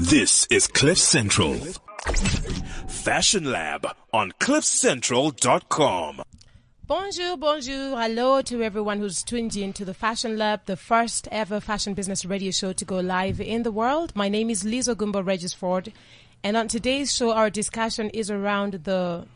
This is Cliff Central. Fashion Lab on cliffcentral.com. Bonjour, bonjour, hello to everyone who's tuned in to the Fashion Lab, the first ever fashion business radio show to go live in the world. My name is Liz Ogumbo Regisford, and on today's show, our discussion is around the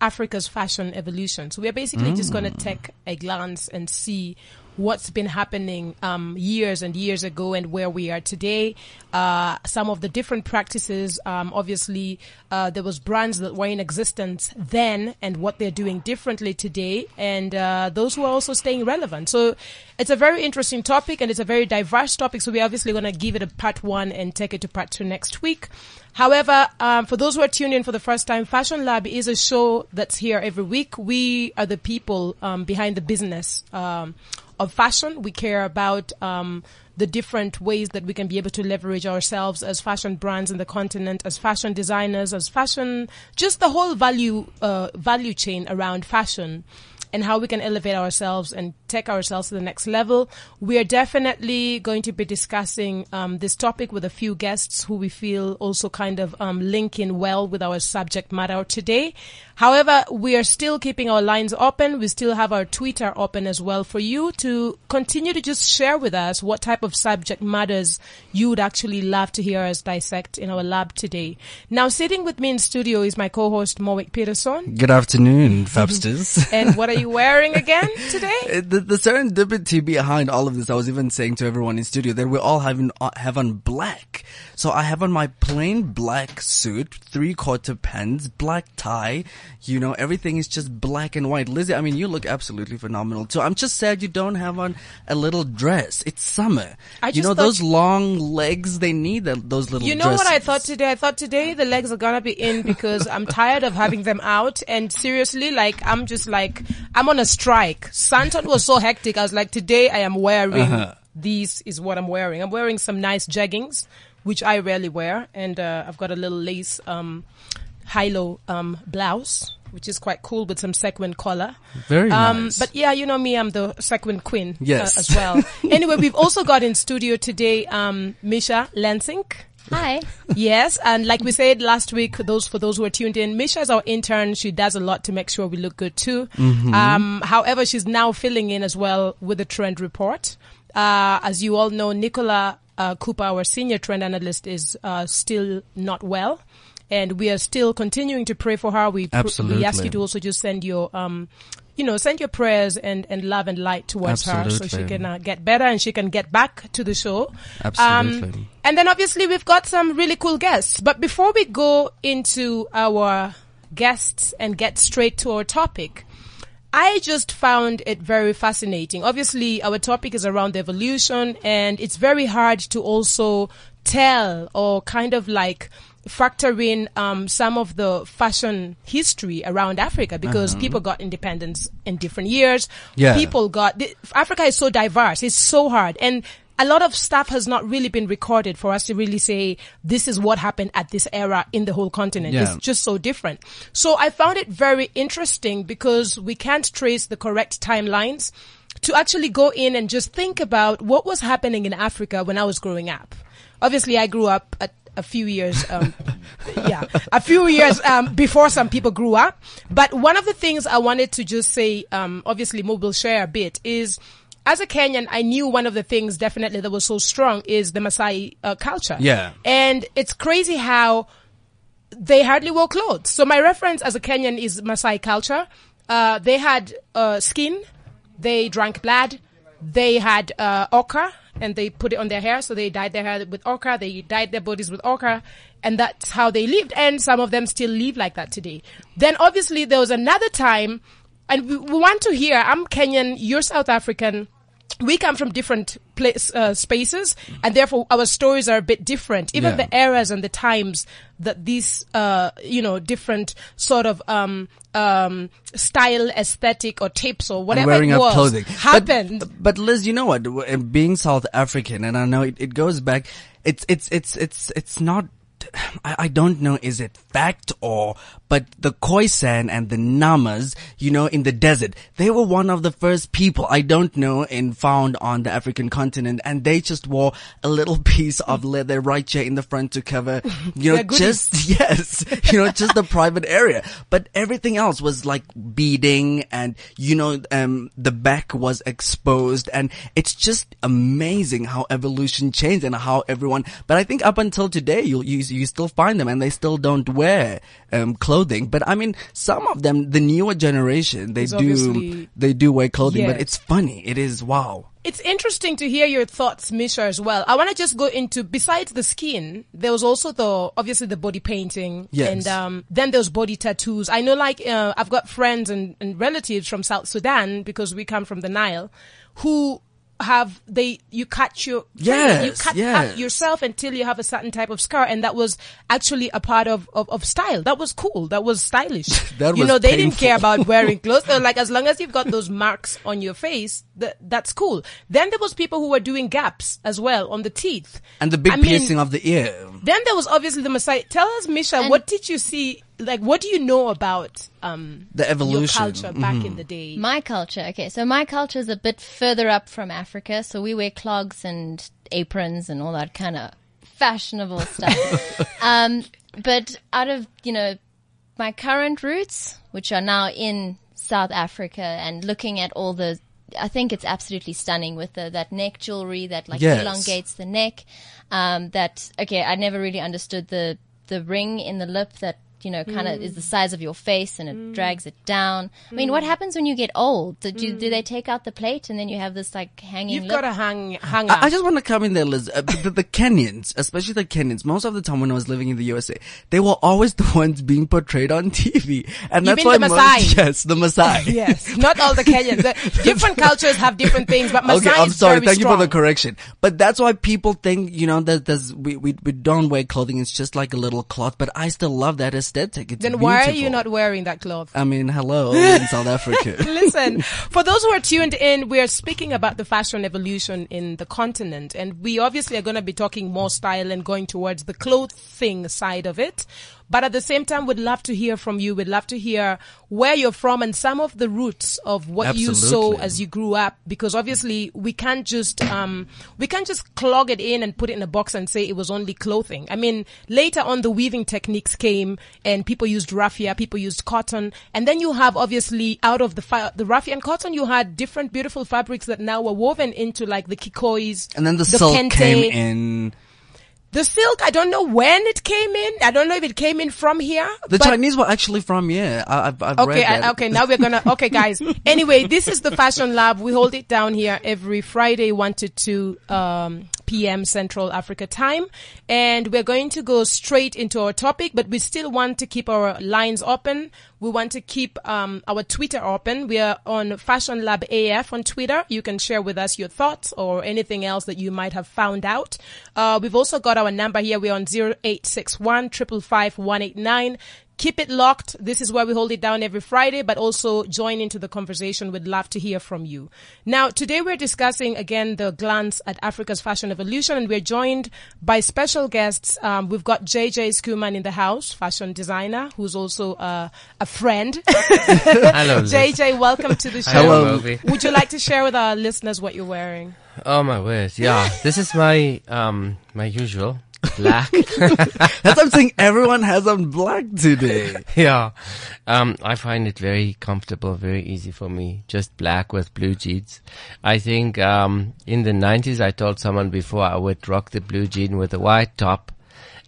Africa's fashion evolution. So we're basically just mm. going to take a glance and see what's been happening um, years and years ago and where we are today. Uh, some of the different practices. Um, obviously, uh, there was brands that were in existence then and what they're doing differently today, and uh, those who are also staying relevant. So it's a very interesting topic and it's a very diverse topic. So we're obviously going to give it a part one and take it to part two next week. However, um, for those who are tuning in for the first time, Fashion Lab is a show that's here every week. We are the people um, behind the business um, of fashion. We care about um, the different ways that we can be able to leverage ourselves as fashion brands in the continent, as fashion designers, as fashion, just the whole value uh, value chain around fashion and how we can elevate ourselves and take ourselves to the next level. We are definitely going to be discussing um, this topic with a few guests who we feel also kind of um, link in well with our subject matter today. However, we are still keeping our lines open. We still have our Twitter open as well for you to continue to just share with us what type of subject matters you would actually love to hear us dissect in our lab today. Now, sitting with me in studio is my co-host Moik Peterson. Good afternoon, Fabsters. And what are you wearing again today? the, the serendipity behind all of this, I was even saying to everyone in studio that we all having uh, have on black. So I have on my plain black suit, three quarter pants, black tie. You know, everything is just black and white. Lizzie, I mean, you look absolutely phenomenal too. I'm just sad you don't have on a little dress. It's summer. I you just know, those long legs, they need that, those little You know what I thought today? I thought today the legs are gonna be in because I'm tired of having them out. And seriously, like I'm just like I'm on a strike. Sandton was so hectic. I was like, today I am wearing Uh-huh. these is what I'm wearing. I'm wearing some nice jeggings, which I rarely wear, and uh, I've got a little lace um, high-low um, blouse, which is quite cool with some sequin collar. Very Um, nice. But yeah, you know me, I'm the sequin queen Yes. uh, as well. anyway, we've also got in studio today um, Misha Lensink. Hi. Yes, and like we said last week, those for those who are tuned in, Misha is our intern. She does a lot to make sure we look good too. Um, however, she's now filling in as well with the trend report. Uh, as you all know, Nicola uh, Cooper, our senior trend analyst, is uh, still not well. And we are still continuing to pray for her. We, pr- we ask you to also just send your, um, you know, send your prayers and, and love and light towards her so she can uh, get better and she can get back to the show. Absolutely. Um, and then obviously we've got some really cool guests. But before we go into our guests and get straight to our topic, I just found it very fascinating. Obviously, our topic is around evolution and it's very hard to also tell or kind of like factor in um, some of the fashion history around Africa because people got independence in different years. Yeah. People got, the, Africa is so diverse. It's so hard. And a lot of stuff has not really been recorded for us to really say this is what happened at this era in the whole continent. Yeah. It's just so different. So I found it very interesting because we can't trace the correct timelines to actually go in and just think about what was happening in Africa when I was growing up. Obviously, I grew up at a few years, um, yeah, a few years um, before some people grew up. But one of the things I wanted to just say, um, obviously, Mo will share a bit, is as a Kenyan, I knew one of the things definitely that was so strong is the Maasai uh, culture. Yeah. And it's crazy how they hardly wore clothes. So my reference as a Kenyan is Maasai culture. Uh, they had uh, skin, they drank blood, they had uh, ochre, and they put it on their hair. So they dyed their hair with ochre, they dyed their bodies with ochre, and that's how they lived. And some of them still live like that today. Then obviously there was another time, and we, we want to hear. I'm Kenyan, you're South African we come from different place, uh, spaces and therefore our stories are a bit different. Even Yeah. the eras and the times that these, uh, you know, different sort of, um, um, style, aesthetic or tips or whatever it was clothing happened. But, but Liz, you know what? Being South African, and I know it, it goes back. It's it's it's it's it's not I, I don't know, is it fact or, but the Khoisan and the Namas, you know, in the desert, they were one of the first people, I don't know, and found on the African continent and they just wore a little piece of leather right here in the front to cover, you know, just, yes, you know, just the private area. But everything else was like beading and, you know, um, the back was exposed and it's just amazing how evolution changed and how everyone, but I think up until today, you, you, you still find them and they still don't wear, um, clothing. But I mean, some of them, the newer generation, they do, they do wear clothing, but it's funny. It is wow. It's interesting to hear your thoughts, Misha, as well. I want to just go into, besides the skin, there was also the, obviously the body painting. Yes. And, um, then there's body tattoos. I know like, uh, I've got friends and, and relatives from South Sudan because we come from the Nile who have, they, you cut your, Yes, you cut yes. up yourself until you have a certain type of scar. And that was actually a part of, of, of style. That was cool. That was stylish. That you was know, they didn't care about wearing clothes. Like, as long as you've got those marks on your face, that, that's cool. Then there was people who were doing gaps as well on the teeth. And the big I mean, piercing of the ear. Then there was obviously the Maasai. Tell us, Misha, And- what did you see? Like, what do you know about, um, The evolution. your culture back in the day? My culture, okay. So my culture is a bit further up from Africa. So we wear clogs and aprons and all that kind of fashionable stuff. um, but out of, you know, my current roots, which are now in South Africa and looking at all the, I think it's absolutely stunning with the, that neck jewelry that like Yes. elongates the neck. Um, that, okay, I never really understood the, the ring in the lip that, you know, kind of mm. is the size of your face and it mm. drags it down. I mean, mm. what happens when you get old? Do, do, do they take out the plate and then you have this like hanging You've lip? got a hang, hanger. I, I just want to come in there, Liz. Uh, the, the Kenyans, especially the Kenyans, most of the time when I was living in the USA, they were always the ones being portrayed on TV. And You that's mean why the most, yes, the Maasai. yes, not all the Kenyans. The different cultures have different things, but Maasai Okay, I'm is sorry. very Thank you for the correction. But that's why people think, you know, that there's, we, we, we don't wear clothing. It's just like a little cloth, but I still love that Then why are you not wearing that cloth? I mean, hello in South Africa. Listen, for those who are tuned in, we are speaking about the fashion evolution in the continent, and we obviously are going to be talking more style and going towards the clothing side of it. But at the same time, we'd love to hear from you. We'd love to hear where you're from and some of the roots of what you saw as you grew up. Because obviously, we can't just um, we can't just clog it in and put it in a box and say it was only clothing. I mean, later on, the weaving techniques came, and people used raffia, people used cotton, and then you have obviously out of the fi- the raffia and cotton, you had different beautiful fabrics that now were woven into like the kikois, And then the, silk kente. came in. The silk, I don't know when it came in. I don't know if it came in from here. The Chinese were actually from here. I, I've, I've Okay, read that. I, okay, now we're gonna, okay guys. Anyway, this is the Fashion Lab. We hold it down here every Friday, 1 to 2, um, PM Central Africa time. And we're going to go straight into our topic, but we still want to keep our lines open. We want to keep, um, our Twitter open. We are on Fashion Lab AF on Twitter. You can share with us your thoughts or anything else that you might have found out. Uh, we've also got our number here. We're on 0861 555 189. Keep it locked. This is where we hold it down every Friday, but also join into the conversation. We'd love to hear from you. Now, today we're discussing again the glance at Africa's fashion evolution, and we're joined by special guests. Um, we've got JJ Schoeman in the house, fashion designer, who's also uh, a friend. Hello, JJ, welcome to the show. Hello. Would you like to share with our listeners what you're wearing? Oh my word! Yeah, this is my um my usual black. That's what I'm saying. Everyone has on black today. yeah, um, I find it very comfortable, very easy for me. Just black with blue jeans. I think um in the 90s, I told someone before I would rock the blue jean with a white top.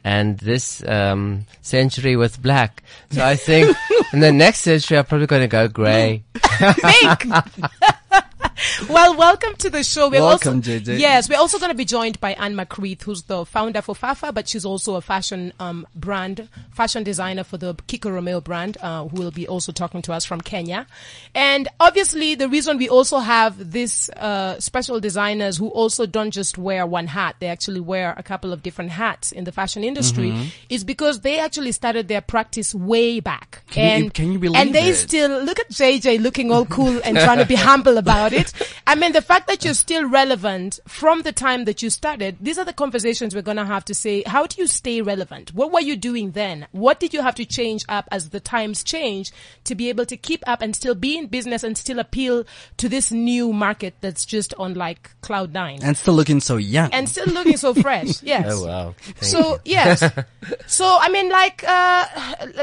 And this um, century with black. So I think in the next century, I'm probably going to go grey. Pink. well, welcome to the show. We're Welcome, also, JJ. Yes, we're also going to be joined by Ann McCreath, who's the founder for Fafa, but she's also a fashion um, brand, fashion designer for the Kiko Romeo brand, uh, who will be also talking to us from Kenya. And obviously, the reason we also have this uh, special designers who also don't just wear one hat; they actually wear a couple of different hats in the fashion industry, Mm-hmm. is because they actually started their practice way back. Can you- and can you believe and they it? still look at JJ looking all cool and trying to be humble about it. I mean, the fact that you're still relevant from the time that you started, these are the conversations we're going to have to say. How do you stay relevant? What were you doing then? What did you have to change up as the times change to be able to keep up and still be in business and still appeal to this new market that's just on like cloud nine And still looking so young. and still looking so fresh? Yes. Oh wow. Thank So yes, so I mean, like, uh,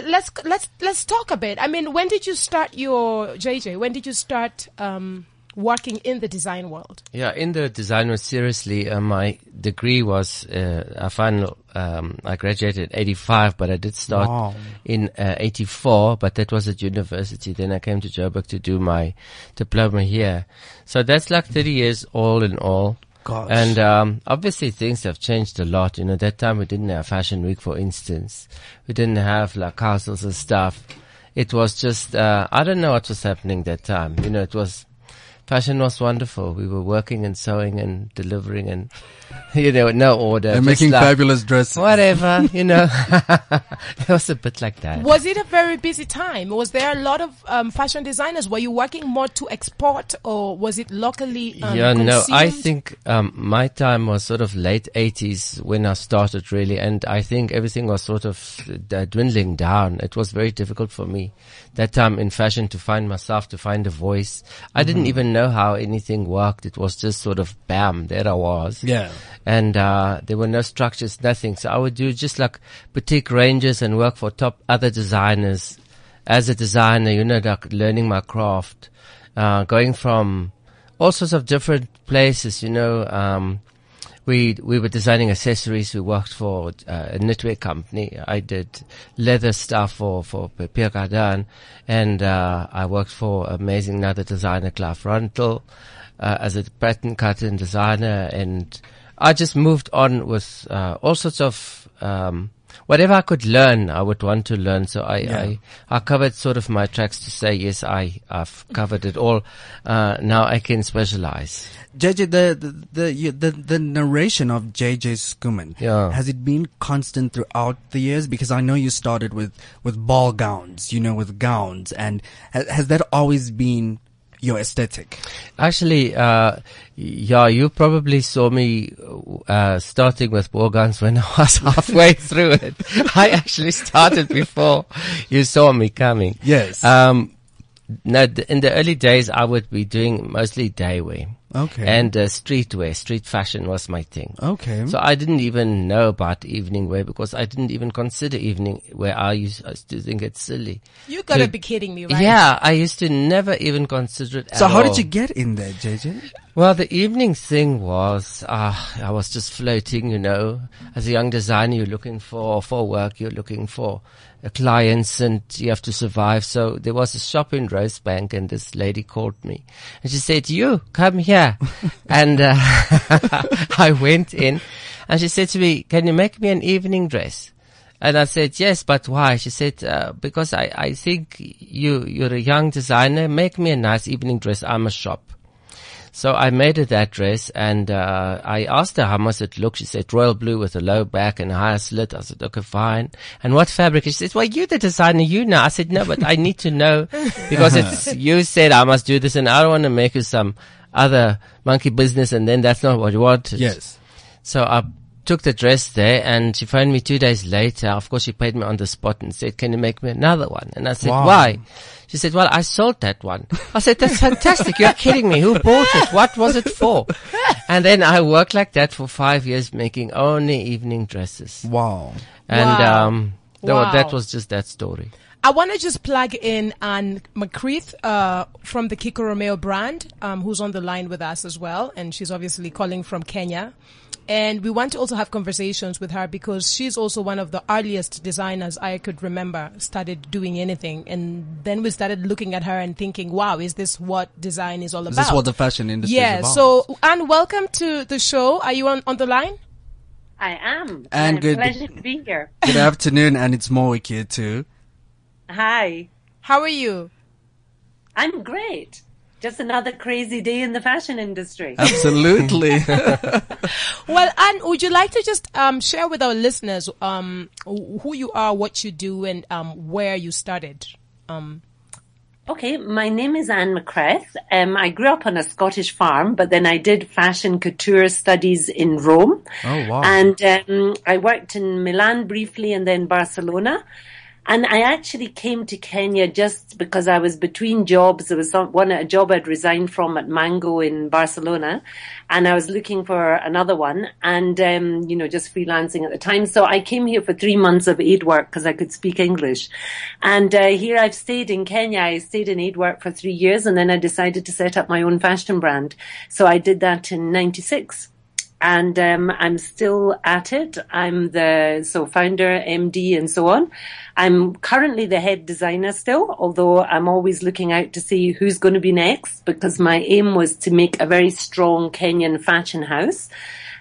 let's let's let's talk a bit. I mean, when did you start your JJ? When did you start um, working in the design world? Yeah, in the design world, seriously, uh, my degree was, uh, a final, um, I graduated in 85, but I did start Wow. in, uh, 84, but that was at university. Then I came to Joburg to do my diploma here. So that's like 30 years all in all. Gosh. And, um, obviously things have changed a lot. You know, that time we didn't have fashion week, for instance. We didn't have like castles and stuff. It was just, uh, I don't know what was happening that time. You know, it was, Fashion was wonderful. We were working and sewing and delivering and, you know, no order. and making like, fabulous dresses. Whatever, you know. it was a bit like that. Was it a very busy time? Was there a lot of um, fashion designers? Were you working more to export, or was it locally? Um, yeah, no, I think um, my time was sort of late 80s when I started really, and I think everything was sort of uh, dwindling down. It was very difficult for me that time in fashion to find myself, to find a voice. I didn't even know how anything worked. It was just sort of bam, there I was. Yeah. and uh, there were no structures, nothing. So I would do just like boutique ranges and work for top other designers as a designer. You know, like learning my craft, uh, going from all sorts of different places. You know, um, we we were designing accessories. We worked for uh, a knitwear company. I did leather stuff for for Pierre Cardin, and uh, I worked for amazing another designer, Clive Rundle, uh, as a pattern cutter and designer. And I just moved on with uh, all sorts of um, whatever I could learn. I would want to learn. So I I, I covered sort of my tracks to say yes, I I've covered it all. Uh, now I can specialize. JJ, the the the, you, the the narration of JJ Schoeman, Yeah. has it been constant throughout the years? Because I know you started with with ball gowns, you know, with gowns, and ha- has that always been your aesthetic? Actually, uh, yeah, you probably saw me uh, starting with ball gowns when I was halfway through it. I actually started before you saw me coming. Yes. Um, no, in the early days, I would be doing mostly day wear. Okay. And uh, streetwear, street fashion was my thing. Okay. So I didn't even know about evening wear because I didn't even consider evening wear. I used, I used to think it's silly. You gotta Dude, be kidding me, right? Yeah, I used to never even consider it. so at how all. did you get in there, JJ? Well, the evening thing was, uh, I was just floating, you know. As a young designer, you're looking for, for work, you're looking for clients and you have to survive. So there was a shop in Rosebank and this lady called me and she said, you come here. and, uh, I went in and she said to me, can you make me an evening dress? And I said, yes, but why? She said, uh, because I, I think you, you're a young designer. Make me a nice evening dress. I'm a shop. So I made her that dress and, uh, I asked her how much it looked. She said royal blue with a low back and a high slit. I said, okay, fine. And what fabric? She said, well, you're the designer, you know. I said, no, but I need to know because it's, you said I must do this and I don't want to make you some other monkey business and then that's not what you wanted. Yes. So I took the dress there and she phoned me two days later. Of course, she paid me on the spot and said, can you make me another one? And I said, Wow. why? She said, well, I sold that one. I said, that's fantastic. You're kidding me. Who bought it? What was it for? And then I worked like that for five years making only evening dresses. Wow. And, Wow. um, tha- Wow. that was just that story. I want to just plug in Ann McCreath uh, from the Kiko Romeo brand, um, who's on the line with us as well, and she's obviously calling from Kenya. And we want to also have conversations with her because she's also one of the earliest designers I could remember started doing anything. And then we started looking at her and thinking, wow, is this what design is all about? Is about? this what the fashion industry yeah. is about? So, Ann, welcome to the show. Are you on, on the line? I am. And good- pleasure to be here. Good afternoon, and it's Moik here too. Hi. How are you? I'm great. Just another crazy day in the fashion industry. Absolutely. Well, Ann, would you like to just um, share with our listeners um, who you are, what you do, and um, where you started? Um, Okay, my name is Ann McCreath. Um, I grew up on a Scottish farm, but then I did fashion couture studies in Rome. Oh, wow. And um, I worked in Milan briefly and then Barcelona. And I actually came to Kenya just because I was between jobs. There was some, one a job I'd resigned from at Mango in Barcelona, and I was looking for another one, and um, you know just freelancing at the time. So I came here for three months of aid work because I could speak English, and uh, here I've stayed in Kenya. I stayed in aid work for three years, and then I decided to set up my own fashion brand. So I did that in '96 and um, I'm still at it. I'm the so founder, MD, and so on. I'm currently the head designer still, although I'm always looking out to see who's going to be next because my aim was to make a very strong Kenyan fashion house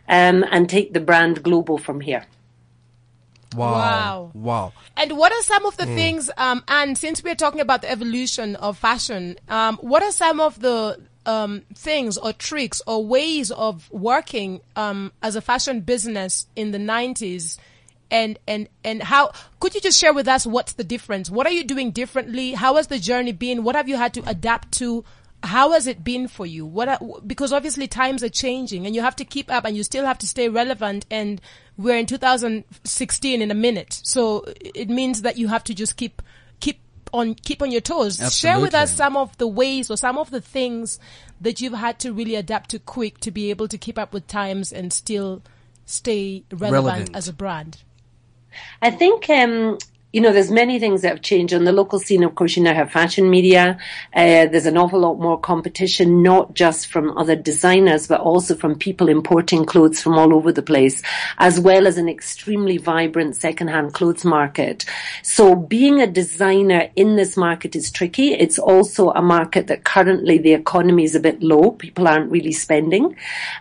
um, and take the brand global from here. Wow. Wow. Wow. And what are some of the things, um, and since we're talking about the evolution of fashion, um, what are some of the um, things or tricks or ways of working um, as a fashion business in the 90s? And, and, and how, could you just share with us what's the difference? What are you doing differently? How has the journey been? What have you had to adapt to? How has it been for you? What are, because obviously times are changing and you have to keep up and you still have to stay relevant and we're in 2016 in a minute. So it means that you have to just keep, keep on, keep on your toes. Share with us some of the ways or some of the things that you've had to really adapt to quick to be able to keep up with times and still stay relevant, Relevant. as a brand. I think, um, you know, there's many things that have changed on the local scene. Of course, you now have fashion media. Uh, there's an awful lot more competition, not just from other designers, but also from people importing clothes from all over the place, as well as an extremely vibrant secondhand clothes market. So being a designer in this market is tricky. It's also a market that currently the economy is a bit low. People aren't really spending.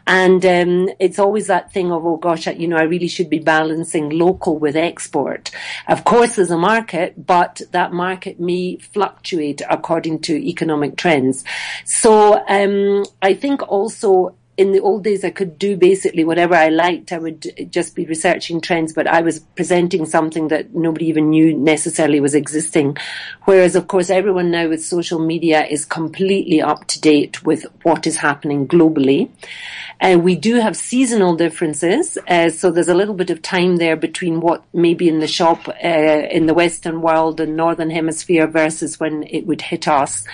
And, um, it's always that thing of, oh gosh, you know, I really should be balancing local with export. Of course, there's a market, but that market may fluctuate according to economic trends. So, um, I think also in the old days, I could do basically whatever I liked. I would just be researching trends, but I was presenting something that nobody even knew necessarily was existing. Whereas, of course, everyone now with social media is completely up to date with what is happening globally. Uh, we do have seasonal differences, uh, so there's a little bit of time there between what may be in the shop uh, in the Western world and Northern Hemisphere versus when it would hit us.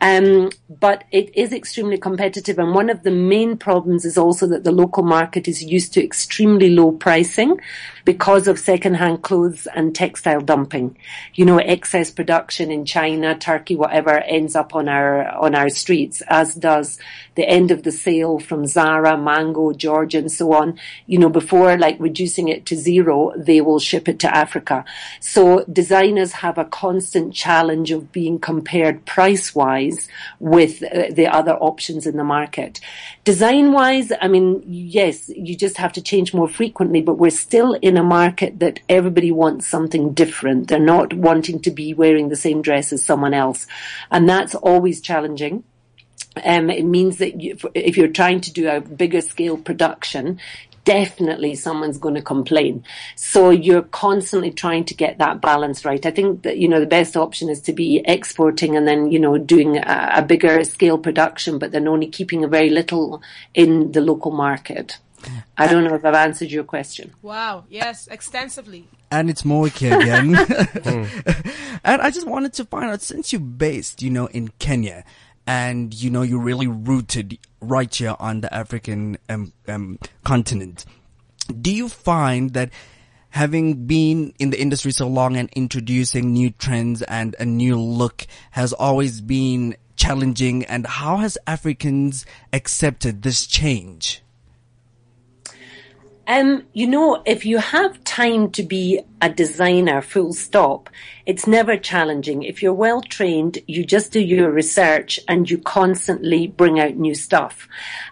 Um, but it is extremely competitive, and one of the main problems is also that the local market is used to extremely low pricing because of second-hand clothes and textile dumping. You know, excess production in China, Turkey, whatever ends up on our on our streets, as does the end of the sale from Zara, Mango, George, and so on. You know, before like reducing it to zero, they will ship it to Africa. So designers have a constant challenge of being compared price-wise with uh, the other options in the market. Design-wise, I mean, yes, you just have to change more frequently, but we're still in a market that everybody wants something different. They're not wanting to be wearing the same dress as someone else. And that's always challenging. Um, it means that you, if you're trying to do a bigger scale production, definitely someone's going to complain. So you're constantly trying to get that balance right. I think that, you know, the best option is to be exporting and then, you know, doing a, a bigger scale production, but then only keeping a very little in the local market. I don't know if I've answered your question. Wow. Yes, extensively. and it's Moike again. and I just wanted to find out, since you're based, you know, in Kenya, and you know you're really rooted right here on the African um, um, continent, do you find that having been in the industry so long and introducing new trends and a new look has always been challenging? And how has Africans accepted this change? Um, you know, if you have time to be a designer, full stop, it's never challenging. If you're well trained, you just do your research and you constantly bring out new stuff.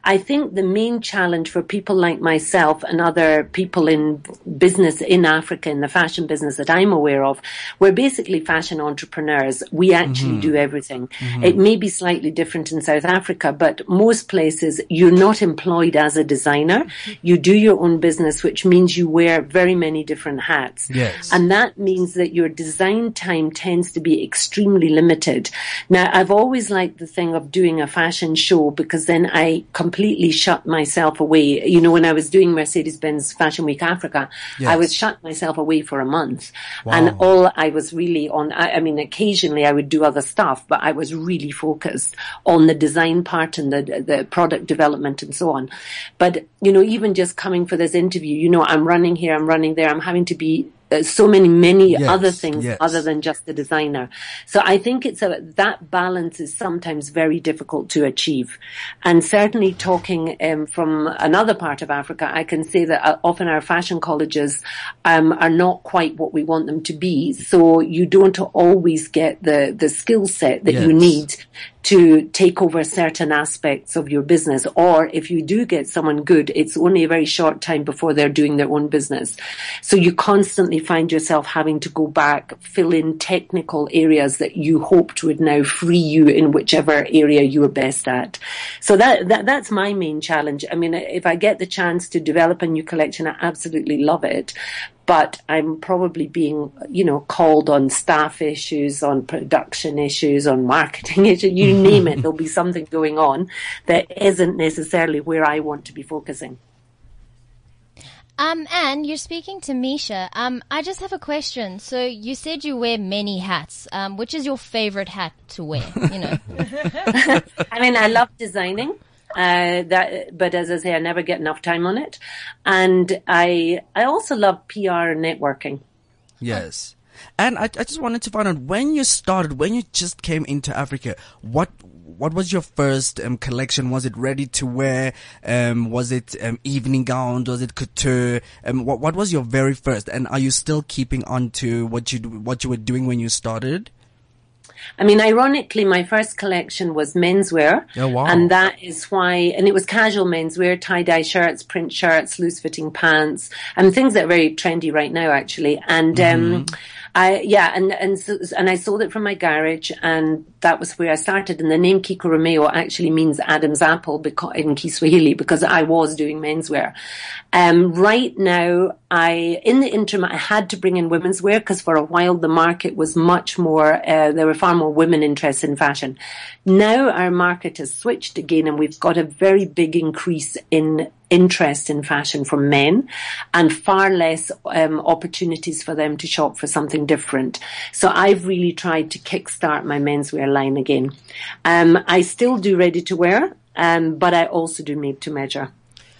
I think the main challenge for people like myself and other people in business in Africa, in the fashion business that I'm aware of, we're basically fashion entrepreneurs. We actually mm-hmm. do everything. Mm-hmm. It may be slightly different in South Africa, but most places you're not employed as a designer. Mm-hmm. You do your own business, which means you wear very many different hats. Yeah. Yes. And that means that your design time tends to be extremely limited. Now, I've always liked the thing of doing a fashion show because then I completely shut myself away. You know, when I was doing Mercedes-Benz Fashion Week Africa, I Yes. was shut myself away for a month. And all I was really on, I, I mean, occasionally I would do other stuff, but I was really focused on the design part and the, the product development and so on. But, you know, even just coming for this interview, you know, I'm running here, I'm running there, I'm having to be so many, many Yes, other things yes. other than just the designer. So I think it's a, that balance is sometimes very difficult to achieve. And certainly talking um, from another part of Africa, I can say that uh, often our fashion colleges um, are not quite what we want them to be. So you don't always get the, the skill set that you need to take over certain aspects of your business. Or if you do get someone good, it's only a very short time before they're doing their own business. So you constantly find yourself having to go back, fill in technical areas that you hoped would now free you in whichever area you were best at. So that, that, that's my main challenge. I mean, if I get the chance to develop a new collection, I absolutely love it but I'm probably being, you know, called on staff issues, on production issues, on marketing issues, you name it. There'll be something going on that isn't necessarily where I want to be focusing. Um, and you're speaking to Misha. Um, I just have a question. So you said you wear many hats. Um, which is your favorite hat to wear? You know. I mean, I love designing. Uh, that, but as I say, I never get enough time on it. And I, I also love PR and networking. Yes. And I, I just wanted to find out when you started, when you just came into Africa, what what was your first um, collection? Was it ready to wear? Um, was it um, evening gowns? Was it couture? Um, what what was your very first? And are you still keeping on to what you what you were doing when you started? I mean, ironically, my first collection was menswear. Oh, wow. And that is why, and it was casual menswear, tie-dye shirts, print shirts, loose-fitting pants, and things that are very trendy right now, actually. And, um, I, yeah, and, and, so, and I sold it from my garage and that was where I started. And the name Kiko Romeo actually means Adam's apple because, in Kiswahili because I was doing menswear. Um, right now, I, in the interim, I had to bring in women's wear because for a while the market was much more, uh, there were far more women interested in fashion. Now our market has switched again and we've got a very big increase in interest in fashion from men and far less um, opportunities for them to shop for something different. So I've really tried to kickstart my menswear line again. Um, I still do ready to wear, um, but I also do made to measure.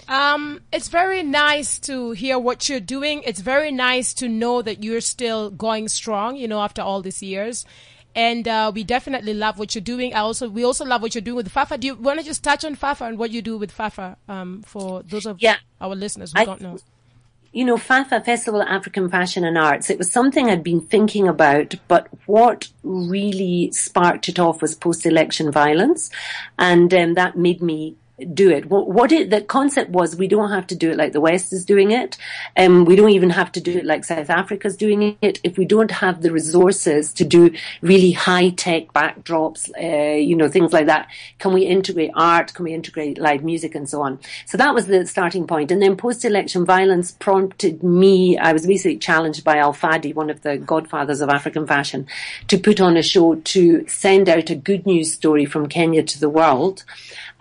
Um, it's very nice to hear what you're doing. It's very nice to know that you're still going strong, you know, after all these years. And uh, we definitely love what you're doing. I also we also love what you're doing with Fafa. Do you want to just touch on Fafa and what you do with Fafa um, for those of Yeah. our listeners who I- don't know? You know, FAFA, Festival of African Fashion and Arts, it was something I'd been thinking about, but what really sparked it off was post-election violence. And um, that made me do it. What, what it, the concept was, we don't have to do it like the West is doing it. Um, we don't even have to do it like South Africa's doing it. If we don't have the resources to do really high tech backdrops, uh, you know, things like that, can we integrate art? Can we integrate live music and so on? So that was the starting point. And then post-election violence prompted me, I was basically challenged by Alphadi, one of the godfathers of African fashion, to put on a show to send out a good news story from Kenya to the world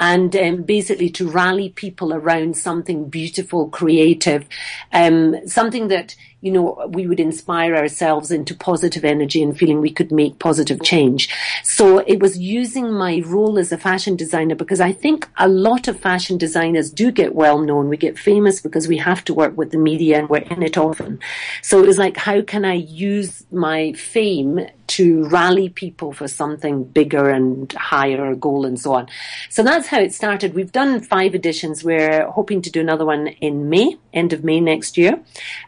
and um, basically to rally people around something beautiful, creative, um, something that you know we would inspire ourselves into positive energy and feeling we could make positive change. So it was using my role as a fashion designer because I think a lot of fashion designers do get well known. We get famous because we have to work with the media and we're in it often. So it was like, how can I use my fame to rally people for something bigger and higher goal and so on. So that's how it started. We've done five editions. We're hoping to do another one in May, end of May next year.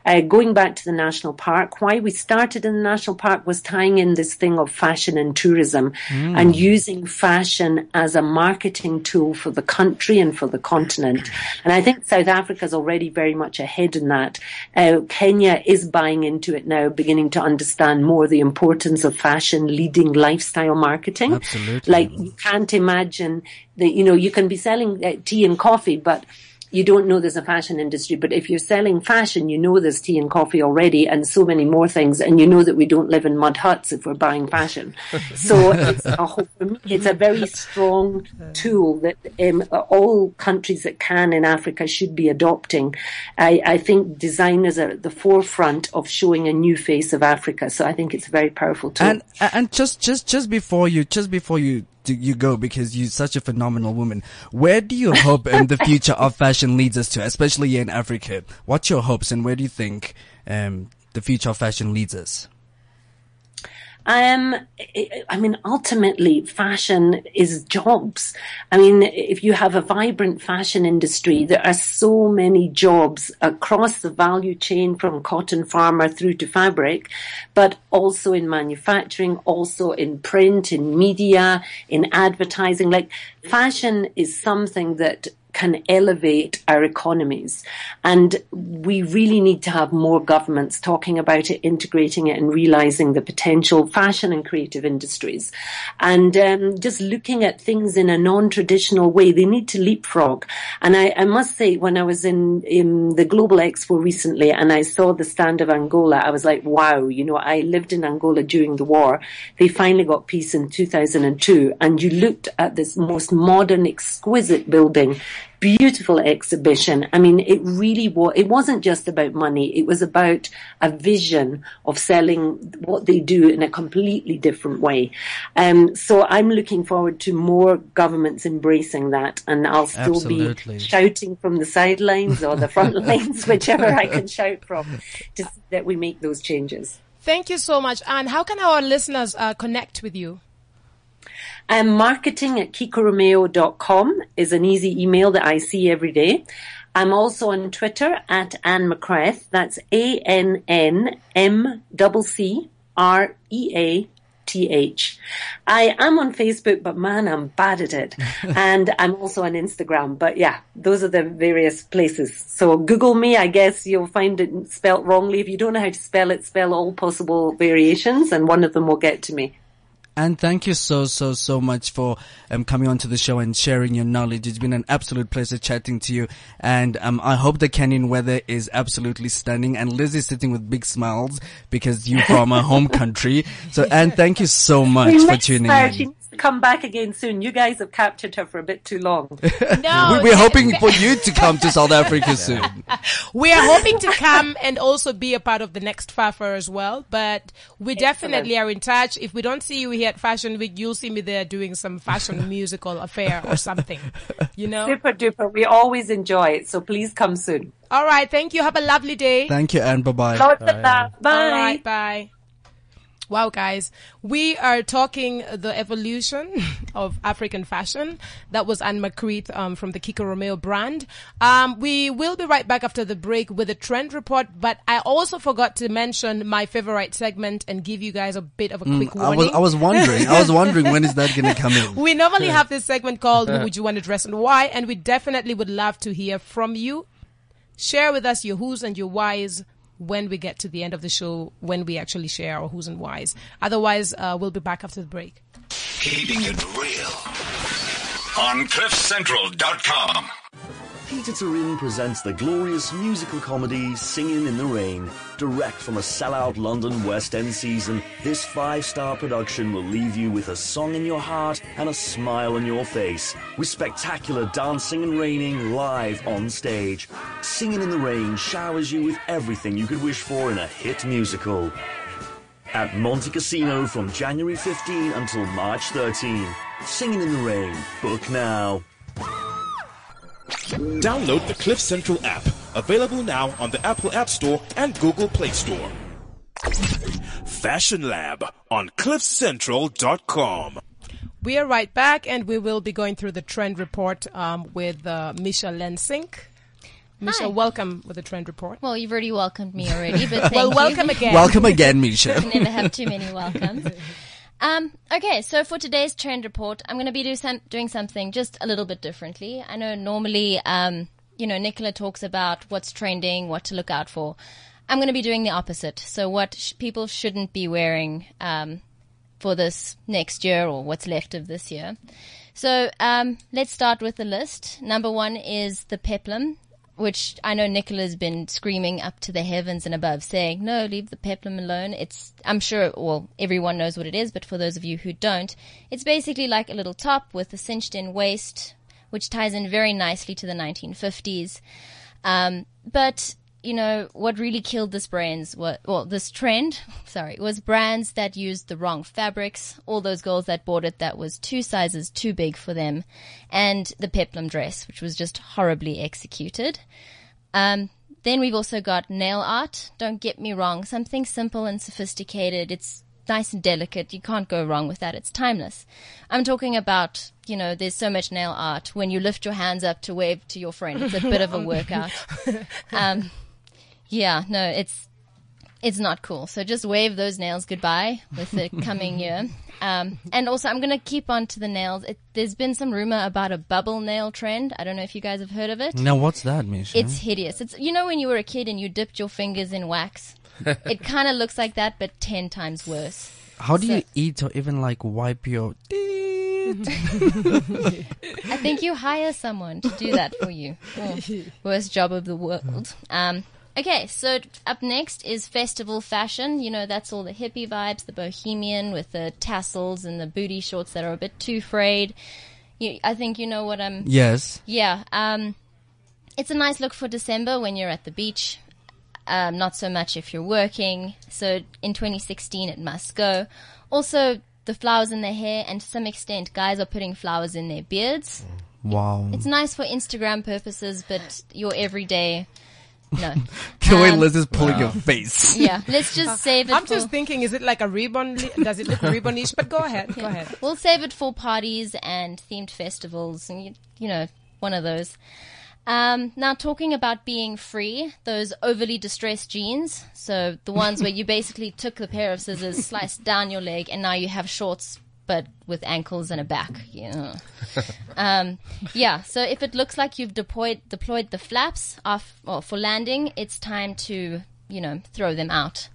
Uh, going back to the national park, why we started in the national park was tying in this thing of fashion and tourism and using fashion as a marketing tool for the country and for the continent. And I think South Africa is already very much ahead in that. Uh, Kenya is buying into it now, beginning to understand more the importance of fashion leading lifestyle marketing. Absolutely. Like you can't imagine that, you know, you can be selling uh, tea and coffee, but you don't know there's a fashion industry. But if you're selling fashion, you know there's tea and coffee already and so many more things. And you know that we don't live in mud huts if we're buying fashion. so it's a, whole, it's a very strong tool that um, all countries that can in Africa should be adopting. I, I think designers are at the forefront of showing a new face of Africa. So I think it's a very powerful tool. And and just just just before you just before you you go because you're such a phenomenal woman. Where do you hope in the future of fashion leads us to, especially in Africa? What's your hopes and where do you think um, the future of fashion leads us? Um, I mean, ultimately, fashion is jobs. I mean, if you have a vibrant fashion industry, there are so many jobs across the value chain from cotton farmer through to fabric, but also in manufacturing, also in print, in media, in advertising. Like, fashion is something that can elevate our economies. And we really need to have more governments talking about it, integrating it and realizing the potential fashion and creative industries. And um, just looking at things in a non-traditional way. They need to leapfrog. And I, I must say, when I was in, in the Global Expo recently and I saw the stand of Angola, I was like, wow, you know, I lived in Angola during the war. They finally got peace in 2002 and you looked at this most modern, exquisite building beautiful exhibition. I mean, it really was, it wasn't just about money. It was about a vision of selling what they do in a completely different way. Um, so I'm looking forward to more governments embracing that and I'll still Absolutely. be shouting from the sidelines or the front lines, whichever I can shout from to see that we make those changes. Thank you so much. And how can our listeners uh, connect with you? Um, marketing at kikoromeo.com is an easy email that I see every day. I'm also on Twitter at Ann McCreath. That's A-N-N-M-C-C-R-E-A-T-H. I am on Facebook, but man, I'm bad at it. and I'm also on Instagram. But yeah, those are the various places. So Google me. I guess you'll find it spelt wrongly. If you don't know how to spell it, spell all possible variations and one of them will get to me. And thank you so, so, so much for um, coming onto the show and sharing your knowledge. It's been an absolute pleasure chatting to you. And um, I hope the Kenyan weather is absolutely stunning. And Liz is sitting with big smiles because you're from a home country. So, and thank you so much for tuning her. in. She needs to come back again soon. You guys have captured her for a bit too long. No, We- We're hoping for you to come to South Africa soon. we are hoping to come and also be a part of the next FAFA as well. But we definitely are in touch. If we don't see you here at Fashion Week, you'll see me there doing some fashion musical affair or something. You know? Super duper. We always enjoy it. So please come soon. All right. Thank you. Have a lovely day. Thank you and bye bye. Lots of love. Bye. All right, bye. Wow, guys, we are talking the evolution of African fashion. That was Ann McCreath um, from the Kiko Romeo brand. Um, we will be right back after the break with a trend report, but I also forgot to mention my favorite segment and give you guys a bit of a quick Mm, I warning. was, I was wondering, I was wondering when is that going to come in? We normally have this segment called Who Would You Want to Dress and Why? And we definitely would love to hear from you. Share with us your who's and your whys when we get to the end of the show, when we actually share our who's and whys. Otherwise, uh, we'll be back after the break. Keeping it real on CliffCentral.com. Pieter Toerien presents the glorious musical comedy Singing in the Rain. Direct from a sellout London West End season, this five star production will leave you with a song in your heart and a smile on your face. With spectacular dancing and raining live on stage. Singing in the Rain showers you with everything you could wish for in a hit musical. At Montecasino from January 15 until March 13. Singing in the Rain. Book now. Download the Cliff Central app. Available now on the Apple App Store and Google Play Store. Fashion Lab on CliffCentral.com. We are right back, and we will be going through the trend report um, with uh, Misha Lensink. Misha, Hi. welcome with the trend report. Well, you've already welcomed me already, but thank well, you. welcome again. Welcome again, Misha. can never have too many welcomes. Um, okay, so for today's trend report, I'm going to be do some, doing something just a little bit differently. I know normally, um, you know, Nicola talks about what's trending, what to look out for. I'm going to be doing the opposite. So what sh- people shouldn't be wearing um, for this next year or what's left of this year. So um, let's start with the list. Number one is the peplum, which I know Nicola's been screaming up to the heavens and above, saying, "No, leave the peplum alone." It's I'm sure well everyone knows what it is, but for those of you who don't, it's basically like a little top with a cinched-in waist, which ties in very nicely to the 1950s. Um, but you know what really killed this brands what well this trend sorry was brands that used the wrong fabrics all those girls that bought it that was two sizes too big for them and the peplum dress which was just horribly executed. Um, then we've also got nail art. Don't get me wrong something simple and sophisticated it's nice and delicate you can't go wrong with that it's timeless. I'm talking about you know there's so much nail art when you lift your hands up to wave to your friend it's a bit of a workout. Um, yeah, no, it's it's not cool. So just wave those nails goodbye with the coming year. Um, and also, I'm going to keep on to the nails. It, there's been some rumor about a bubble nail trend. I don't know if you guys have heard of it. Now, what's that, Misha? It's hideous. It's you know when you were a kid and you dipped your fingers in wax. it kind of looks like that, but ten times worse. How do so- you eat or even like wipe your? I think you hire someone to do that for you. Oh, worst job of the world. Um, okay, so up next is festival fashion. You know, that's all the hippie vibes, the bohemian with the tassels and the booty shorts that are a bit too frayed. You, I think you know what I'm. Yes. Yeah. Um, it's a nice look for December when you're at the beach. Um, not so much if you're working. So in 2016, it must go. Also, the flowers in their hair, and to some extent, guys are putting flowers in their beards. Wow. It's nice for Instagram purposes, but your everyday, no. The way Um, Liz is pulling your face. Yeah, let's just save it. I'm for, just thinking, is it like a ribbon? li- Does it look ribbonish? But go ahead, go ahead. We'll save it for parties and themed festivals, and you, you know, one of those. Um, now, talking about being free, those overly distressed jeans, so the ones where you basically took the pair of scissors, sliced down your leg, and now you have shorts, but with ankles and a back. Know. um, yeah. So if it looks like you've deployed deployed the flaps off well, for landing, it's time to you know throw them out.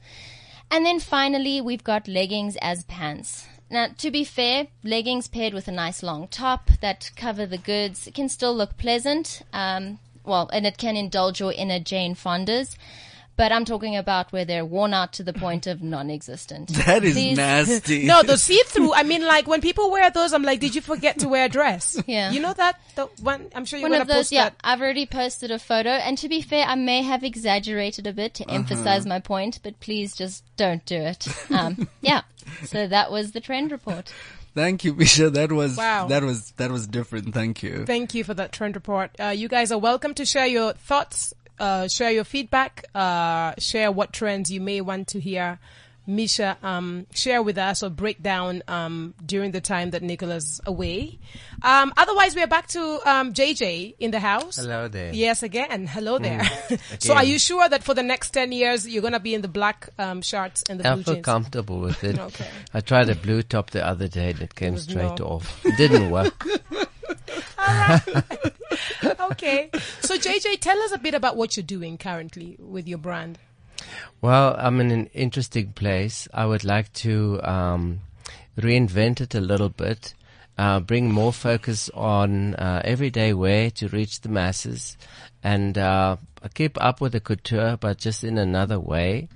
And then finally, we've got leggings as pants. Now, to be fair, leggings paired with a nice long top that cover the goods can still look pleasant. Um, well, and it can indulge your inner Jane Fondas. But I'm talking about where they're worn out to the point of non-existent. That is Please- nasty. No, the see-through. I mean, like when people wear those, I'm like, did you forget to wear a dress? Yeah. You know that the one. I'm sure you're One gonna of those, post yeah. that. I've already posted a photo, and to be fair, I may have exaggerated a bit to Uh-huh. emphasize my point, but please just don't do it. Um, yeah. So that was the trend report. Thank you, Misha. That was Wow. that was that was different. Thank you. Thank you for that trend report. Uh, you guys are welcome to share your thoughts, uh, share your feedback, uh, share what trends you may want to hear Misha um, share with us or break down um, during the time that Nicola's away. Um, otherwise, we are back to um, JJ in the house. Hello there. Yes, again. Hello there. so, are you sure that for the next 10 years you're going to be in the black um, shirts and the I blue feel jeans? comfortable with it. Okay. I tried a blue top the other day and it came was straight no. off. It didn't work. okay. So, JJ, tell us a bit about what you're doing currently with your brand. Well, I'm in an interesting place. I would like to um, reinvent it a little bit, uh, bring more focus on uh, everyday wear to reach the masses, and uh, keep up with the couture, but just in another way.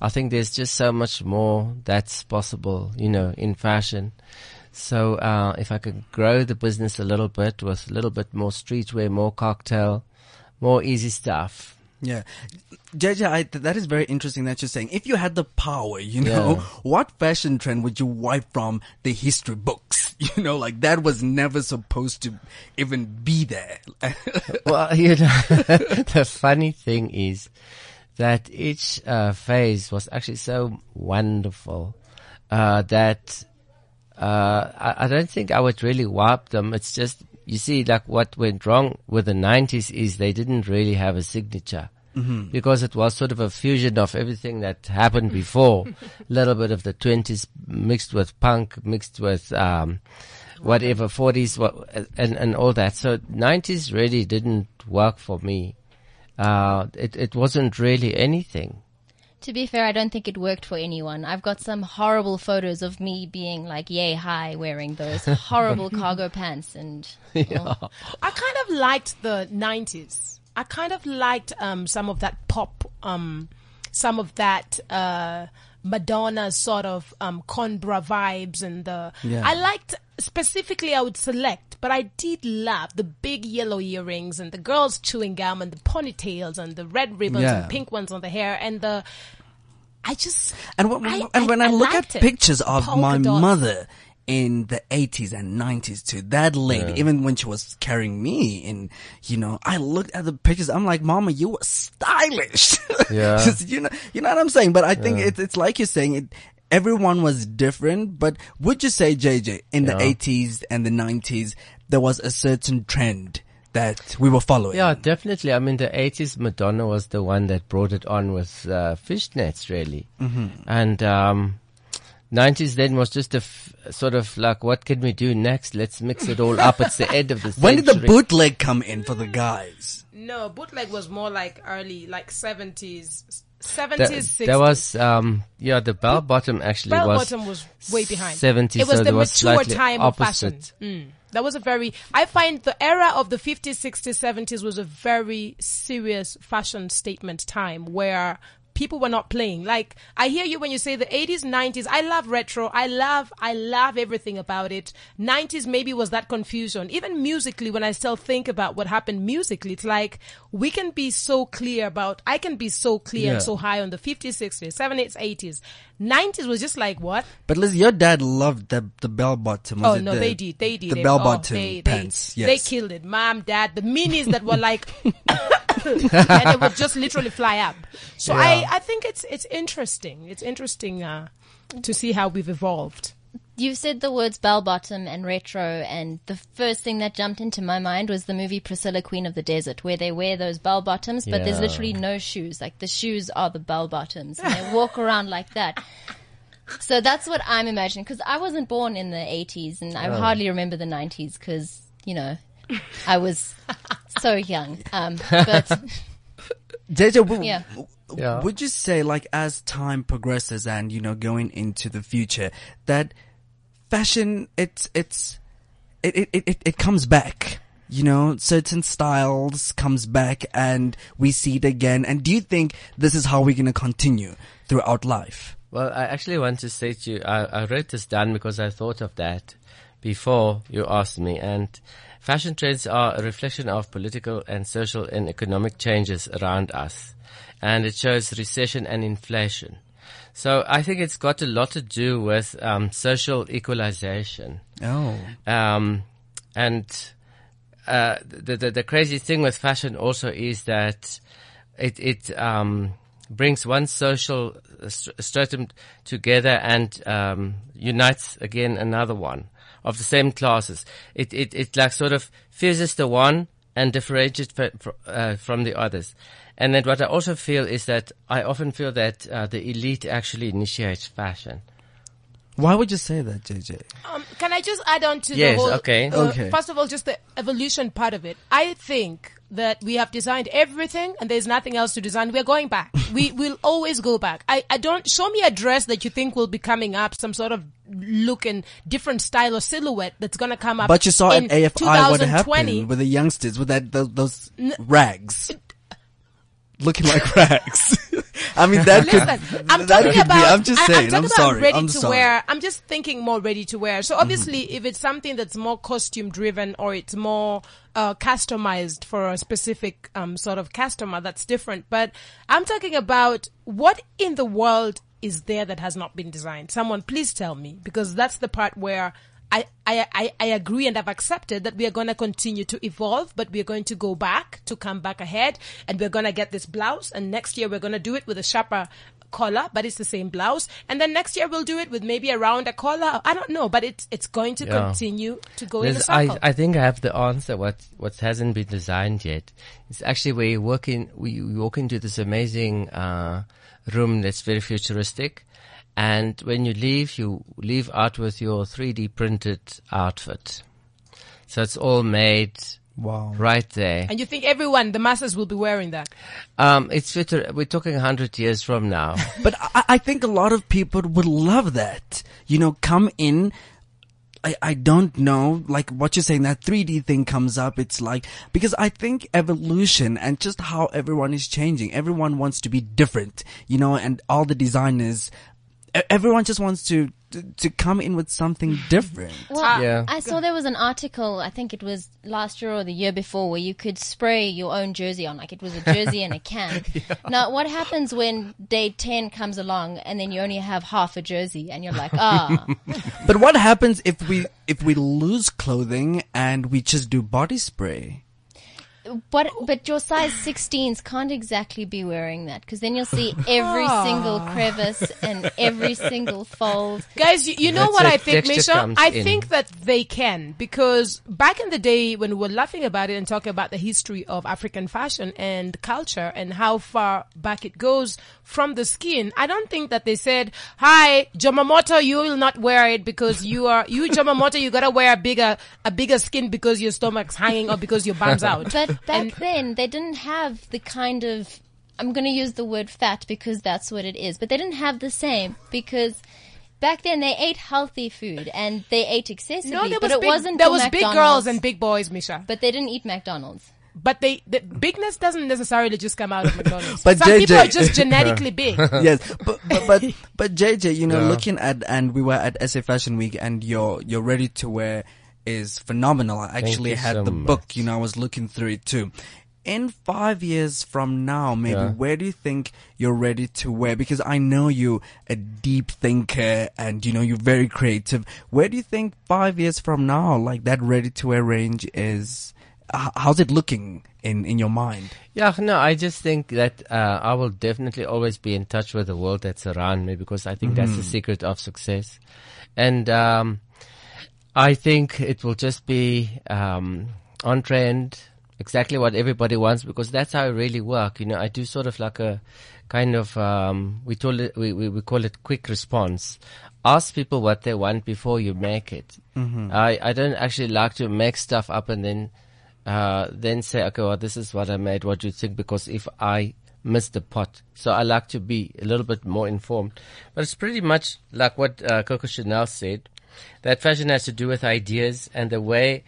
I think there's just so much more that's possible, you know, in fashion. So uh, if I could grow the business a little bit with a little bit more streetwear, more cocktail, more easy stuff, Yeah. JJ, I, th- that is very interesting that you're saying. If you had the power, you Yeah. know, what fashion trend would you wipe from the history books? You know, like that was never supposed to even be there. well, you know, the funny thing is that each uh, phase was actually so wonderful uh, that uh, I, I don't think I would really wipe them. It's just you see, like what went wrong with the '90s is they didn't really have a signature. Because it was sort of a fusion of everything that happened before, a little bit of the 20s mixed with punk, mixed with um, whatever 40s, what, and and all that. So 90s really didn't work for me. Uh, it it wasn't really anything. To be fair, I don't think it worked for anyone. I've got some horrible photos of me being like yay high wearing those horrible cargo pants and well, I kind of liked the '90s. I kind of liked um, some of that pop, um, some of that uh, Madonna sort of um, Conbra vibes, and the. Yeah. I liked specifically. I would select, but I did love the big yellow earrings and the girls chewing gum and the ponytails and the red ribbons Yeah. and pink ones on the hair and the. I just And when, I- and when I, I look at it. pictures of Polka my dots. mother in the 80s and 90s too, that lady, even when she was carrying me and, you know, I looked at the pictures, I'm like, mama, you were stylish. Yeah. Just, you know, you know what I'm saying? But I think it's, it's like you're saying it, everyone was different, but would you say, JJ, in the 80s and the 90s, there was a certain trend that we were following? Yeah, definitely. I mean, the 80s Madonna was the one that brought it on with uh, fishnets, really. Mm-hmm. And um, 90s then was just a f- sort of like, what can we do next? Let's mix it all up. It's the end of the When did the bootleg come in for the guys? no bootleg was more like early, like seventies, There, seventies, sixties. there was, um, yeah, the bell bottom actually was. Bell was bottom was way behind. 70s, It was so the was mature time of fashion. Mm. That was a very, I find the era of the 50s, 60s, 70s was a very serious fashion statement time where people were not playing. Like, I hear you when you say the 80s, 90s. I love retro. I love, I love everything about it. 90s maybe was that confusion. Even musically, when I still think about what happened musically, it's like we can be so clear about, I can be so clear and so high on the 50s, 60s, 70s, 80s. 90s was just like, what? But Liz, your dad loved the the bell bottom. was Oh no, the- they did. They did. the bell oh, bottom they, pants. They, yes, they killed it. Mom, dad, the minis that were like, and it would just literally fly up. So I, I think it's it's interesting. It's interesting uh, to see how we've evolved. You've said the words bell bottom and retro, and the first thing that jumped into my mind was the movie Priscilla, Queen of the Desert, where they wear those bell bottoms, but there's literally no shoes. Like the shoes are the bell bottoms, and they walk around like that. So that's what I'm imagining, because I wasn't born in the 80s, and I hardly remember the 90s, because, you know, I was so young. Um, but JJ, w- Yeah. Yeah. would you say, like, as time progresses and you know, going into the future, that fashion, it's it's it it it, it comes back. You know, certain styles comes back, and we see it again. And do you think this is how we're gonna continue throughout life? Well, I actually want to say to you, I, I wrote this down because I thought of that before you asked me. And fashion trends are a reflection of political and social and economic changes around us. And it shows recession and inflation. So I think it's got a lot to do with um, social equalization. Oh, Um, and uh, the, the the crazy thing with fashion also is that it it um, brings one social stratum together and um, unites again another one of the same classes. It it it like sort of fuses the one and differentiates fr- fr- uh, from the others. And then what I also feel is that I often feel that uh, the elite actually initiates fashion. why would you say that, JJ? Um, can I just add on to Yes, the whole? okay. uh, Okay. First of all, just the evolution part of it. I think that we have designed everything, and there's nothing else to design. We're going back. we will always go back. I, I don't show me a dress that you think will be coming up, some sort of look and different style or silhouette that's gonna come up. But you saw in at AFI what happened with the youngsters with that those, those rags. Looking like rags. I mean that could Listen, I'm that talking could about. be. I'm just I- saying. I'm I'm, sorry. ready I'm to sorry. wear. I'm just thinking more ready to wear. So obviously, if it's something that's more costume driven or it's more uh, customized for a specific um, sort of customer, that's different. But I'm talking about what in the world is there that has not been designed. Someone, please tell me, because that's the part where. I, I, I, I agree and I've accepted that we are going to continue to evolve, but we are going to go back to come back ahead and we're going to get this blouse and next year we're going to do it with a sharper collar, but it's the same blouse. And then next year we'll do it with maybe a rounder collar. I don't know, but it's, it's going to Yeah. continue to go in a circle. I, I think I have the answer. What what hasn't been designed yet? It's actually you walk in. We, we walk into this amazing uh, room that's very futuristic, and when you leave, you leave out with your 3D printed outfit. So it's all made Wow. right there. And you think everyone, the masses, will be wearing that? Um, it's future, we're talking 100 years from now. But I, I think a lot of people would love that. You know, come in. I, I don't know, like what you're saying, that 3D thing comes up. It's like, because I think evolution and just how everyone is changing. Everyone wants to be different, you know, and all the designers, everyone just wants to, to, to come in with something different. Well, Yeah. I saw there was an article, I think it was last year or the year before, where you could spray your own jersey on, like it was a jersey in a can. Now, what happens when day 10 comes along and then you only have half a jersey and you're like, ah, But what happens if we, if we lose clothing and we just do body spray? But, but your size 16s can't exactly be wearing that because then you'll see every single ah. crevice and every single fold. Guys, you, you know That's what I think, texture Misha? I in. think that they can because back in the day when we were laughing about it and talking about the history of African fashion and culture and how far back it goes from the skin, I don't think that they said, "Hi, Jomamoto, you will not wear it because you are you Jomamoto, you gotta wear a bigger a bigger skin because your stomach's hanging or because your bum's out." But back And- then, they didn't have the kind of. I'm going to use the word fat because that's what it is. But they didn't have the same because back then they ate healthy food and they ate excessively. no, there but was it wasn't there for was big girls and big boys, Misha. But they didn't eat McDonald's. But they, the bigness doesn't necessarily just come out of McDonald's. But Some JJ people are just genetically big. yes, but but but, but JJ, you know, Yeah. looking at and we were at SA Fashion Week, and your your ready to wear is phenomenal. I actually had so the book. You know, I was looking through it too. In five years from now, maybe Yeah. where do you think you're ready to wear? Because I know you're a deep thinker, and you know you're very creative. Where do you think five years from now, like that ready to wear range is? How's it looking in in your mind? Yeah, no, I just think that uh, I will definitely always be in touch with the world that's around me because I think that's the secret of success. And um, I think it will just be um, on trend, exactly what everybody wants because that's how I really work. You know, I do sort of like a kind of um, we call it we, we, we call it quick response. Ask people what they want before you make it. I I don't actually like to make stuff up and then uh, then say, okay, well, this is what I made. What do you think? Because if I miss the pot, so I like to be a little bit more informed. But it's pretty much like what uh, Coco Chanel said, that fashion has to do with ideas and the way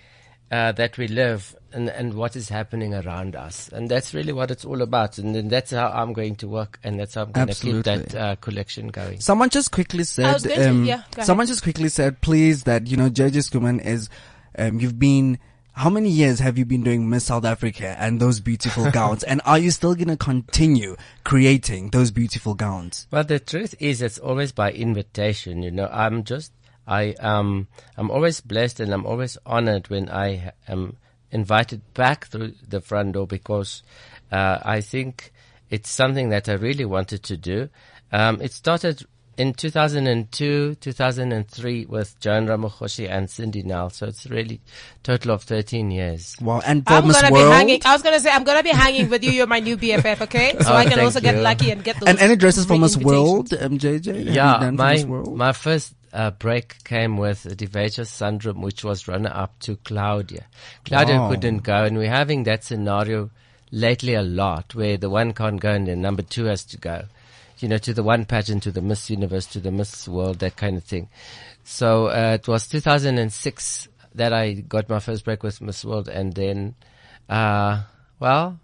uh, that we live and, and what is happening around us. And that's really what it's all about. And then that's how I'm going to work and that's how I'm going to keep that uh, collection going. Someone just quickly said, was going to- um, yeah, go ahead. someone just quickly said, please, that, you know, JJ Schoeman is, um, you've been, how many years have you been doing Miss South Africa and those beautiful gowns? And are you still going to continue creating those beautiful gowns? Well, the truth is, it's always by invitation. You know, I'm just, I um, I'm always blessed and I'm always honored when I am invited back through the front door because uh, I think it's something that I really wanted to do. Um, it started in 2002, 2003 with Joan Ramagoshi and Cindy Nell. So it's really total of 13 years. Wow. And for I'm Miss gonna World. be hanging. I was gonna say I'm gonna be hanging with you. You're my new BFF, okay? So Oh, I can thank also get lucky and get those. and any dresses from Miss. World, um, JJ? Have Yeah, my World? my first uh, break came with Divacia Syndrome, which was runner up to Claudia. Claudia Wow. couldn't go, and we're having that scenario lately a lot, where the one can't go and the number two has to go. You know, to the one pageant, to the Miss Universe, to the Miss World, that kind of thing. So uh, it was 2006 that I got my first break with Miss World, and then, uh, well.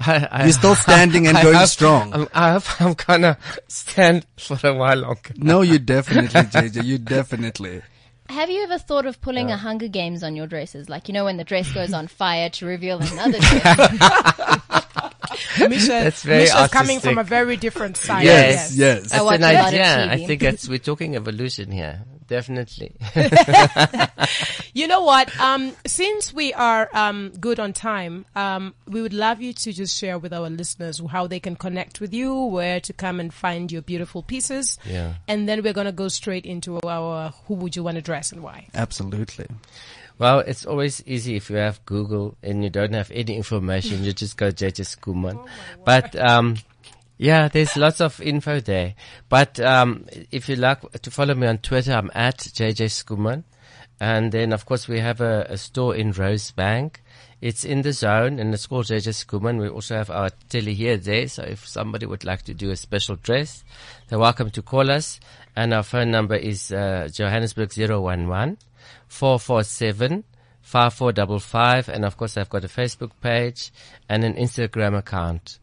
I, I, You're still standing and I going hope- strong. I'm, I hope I'm gonna stand for a while longer. no, you definitely, JJ. You definitely. Have you ever thought of pulling a Hunger Games on your dresses? Like, you know, when the dress goes on fire to reveal another dress. Misha, That's very Misha's coming from a very different side. Yes, yes. Oh, that's watch an a lot idea. I think that's we're talking evolution here. Definitely. You know what? Um, since we are um, good on time, um, we would love you to just share with our listeners how they can connect with you, where to come and find your beautiful pieces. Yeah. And then we're gonna go straight into our who would you want to dress and why. Absolutely. well, it's always easy if you have Google and you don't have any information. You just go JJ Schoeman. but um, yeah, there's lots of info there. But um, if you like to follow me on Twitter, I'm at JJ Schoeman. And then, of course, we have a, a store in Rosebank. It's in the zone and it's called JJ Schoeman. We also have our telly here there. So if somebody would like to do a special dress, they're welcome to call us. And our phone number is, uh, Johannesburg 011 447 5455. And of course, I've got a Facebook page and an Instagram account.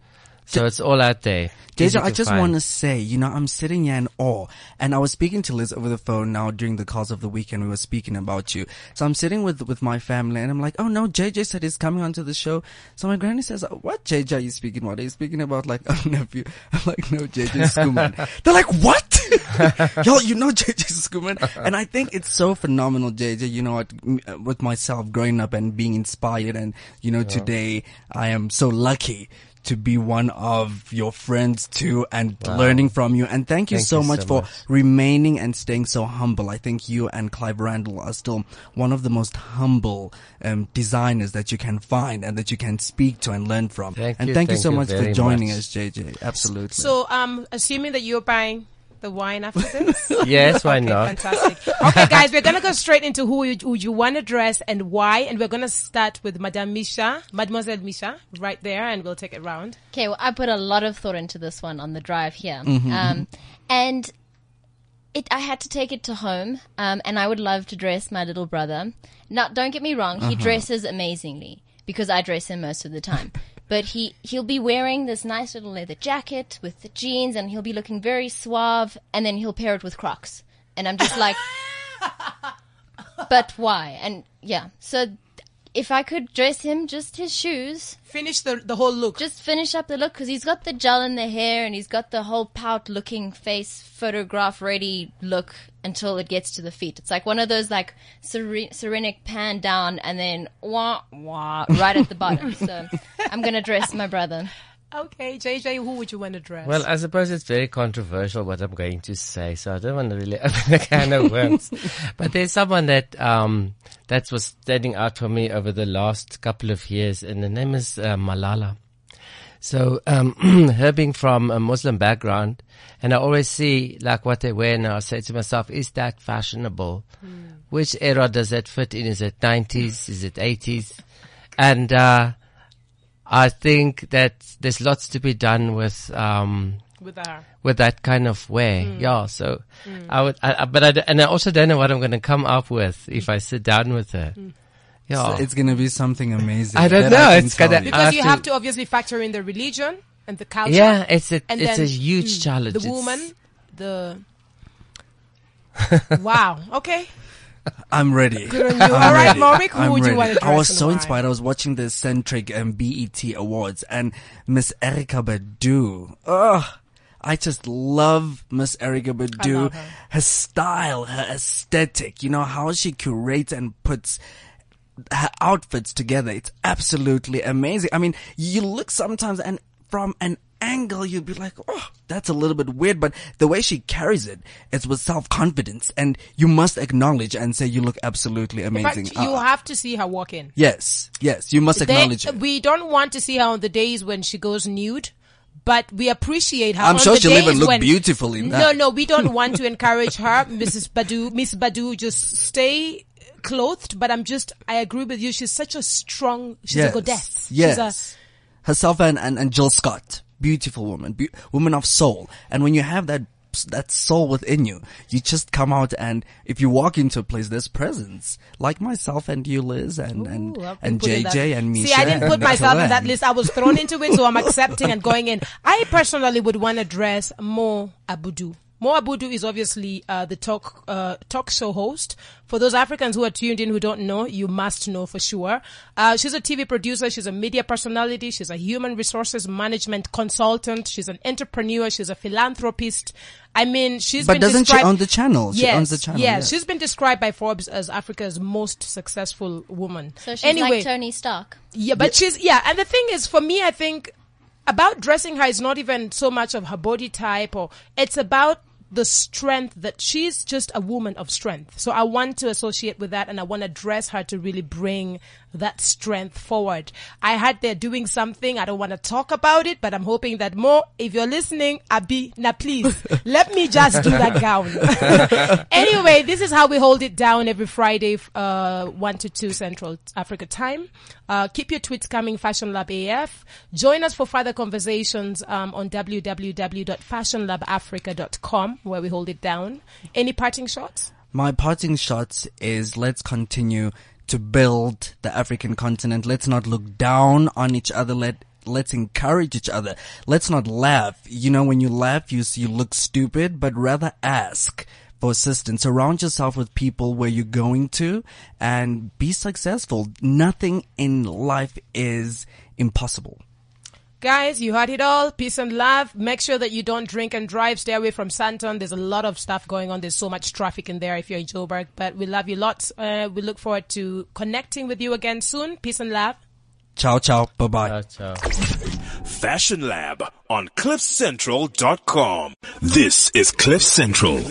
So it's all out there. JJ, I just want to say, you know, I'm sitting here in awe, and I was speaking to Liz over the phone now during the course of the weekend. We were speaking about you, so I'm sitting with with my family, and I'm like, oh no, JJ said he's coming onto the show. So my granny says, what JJ are you speaking about? Are you speaking about like a nephew? I'm like, no, JJ Schoeman. They're like, what? Yo, you know JJ Schoeman, and I think it's so phenomenal, JJ. You know what? With myself growing up and being inspired, and you know, today I am so lucky to be one of your friends too and learning from you. And thank you Thank so you much so for much. remaining and staying so humble. I think you and Clive Rundle are still one of the most humble um, designers that you can find and that you can speak to and learn from. Thank and you, thank you so you much for joining much. us, JJ. Absolutely. So, um, assuming that you're buying the wine after this. Yes, why okay, not? Fantastic. Okay, guys, we're gonna go straight into who you, who you want to dress and why, and we're gonna start with Madame Misha, Mademoiselle Misha, right there, and we'll take it round. Okay, well, I put a lot of thought into this one on the drive here, um, and it. I had to take it to home, um, and I would love to dress my little brother. Now, don't get me wrong; he dresses amazingly because I dress him most of the time. But he he'll be wearing this nice little leather jacket with the jeans, and he'll be looking very suave, and then he'll pair it with Crocs, and I'm just like, but why? And yeah, so. If I could dress him just his shoes, Finish the the whole look. just finish up the look because he's got the gel in the hair and he's got the whole pout looking face photograph ready look until it gets to the feet. It's like one of those like seren- serenic pan down and then wah wah right at the bottom. so I'm gonna dress my brother. Okay, JJ, who would you want to dress? Well, I suppose it's very controversial what I'm going to say, so I don't want to really open a can of worms. but there's someone that um that was standing out for me over the last couple of years, and the name is uh, Malala. So um, her being from a Muslim background, and I always see like what they wear, and I say to myself, is that fashionable? Which era does that fit in? Is it 90s? Is it 80s? And uh, I think that there's lots to be done with um, with her. with that kind of wear. Yeah, so I would, I, I- but I, d- and I also don't know what I'm going to come up with if I sit down with her. Yeah, it's gonna be something amazing. I don't know, can it's tell gonna- you. Because have you to- have to obviously factor in the religion and the culture. yeah, it's a, and it's then a huge mm, challenge. The It's- woman, the wow. Okay, I'm ready. good on you. All right, Morik, who I'm would you want to? I was so inspired. I was watching the Centric and BET Awards and Miss Erykah Badu. Ugh. I just love Miss Erykah Badu. her. her style, her aesthetic, you know, how she curates and puts her outfits together. It's absolutely amazing. I mean, you look sometimes and from an angle you'd be like, oh, that's a little bit weird, but the way she carries it, it's with self-confidence and you must acknowledge and say you look absolutely amazing. fact, you Uh, have to see her walk in. yes, yes, you must They- acknowledge it. we don't want to see her on the days when she goes nude, but we appreciate her. I'm sure she'll even look when- beautiful in that. no, no, we don't want to encourage her, Mrs. Badu, Miss Badu. Just stay clothed. But I'm just, I agree with you. She's such a strong. She's yes. a goddess. Yes. She's a, Herself and, and, and Jill Scott. Beautiful woman. Be- woman of soul. And when you have that, that soul within you, you just come out and if you walk into a place, there's presence. Like myself and you, Liz, and, and, Ooh, and that- JJ and Misha. See, I didn't and put myself in that list. I was thrown into it, so I'm accepting and going in. I personally would want to dress Mo Abudu. Mo Abudu is obviously uh, the talk uh, talk show host. For those Africans who are tuned in who don't know, you must know for sure. Uh, she's a TV producer. She's a media personality. She's a human resources management consultant. She's an entrepreneur. She's a philanthropist. I mean, she's But been doesn't she described- own the channel? She yes, owns the channel, Yes, yes. she's been described by Forbes as Africa's most successful woman. So she's anyway, like Tony Stark. yeah, but she's yeah, and the thing is, for me, I think about dressing her is not even so much of her body type, or it's about the strength that she's just a woman of strength. So I want to associate with that and I want to dress her to really bring that strength forward. I had there doing something. I don't want to talk about it, but I'm hoping that more, if you're listening, Abi, now please let me just do that gown. anyway, this is how we hold it down every Friday, uh, 1 to 2 Central Africa time. Uh, keep your tweets coming, Fashion Lab AF. Join us for further conversations um, on www.fashionlabafrica.com where we hold it down. Any parting shots? My parting shots is let's continue to build the African continent. Let's not look down on each other. Let let's encourage each other. Let's not laugh. You know, when you laugh, you you look stupid, but rather ask for assistance. Surround yourself with people where you're going to and be successful. Nothing in life is impossible. Guys, you heard it all. Peace and love. Make sure that you don't drink and drive. Stay away from Sandton. There's a lot of stuff going on. There's so much traffic in there if you're in Joburg. But we love you lots. Uh, we look forward to connecting with you again soon. Peace and love. Ciao, ciao. Bye bye. Ciao, ciao. Fashion Lab on CliffCentral.com. This is Cliff Central.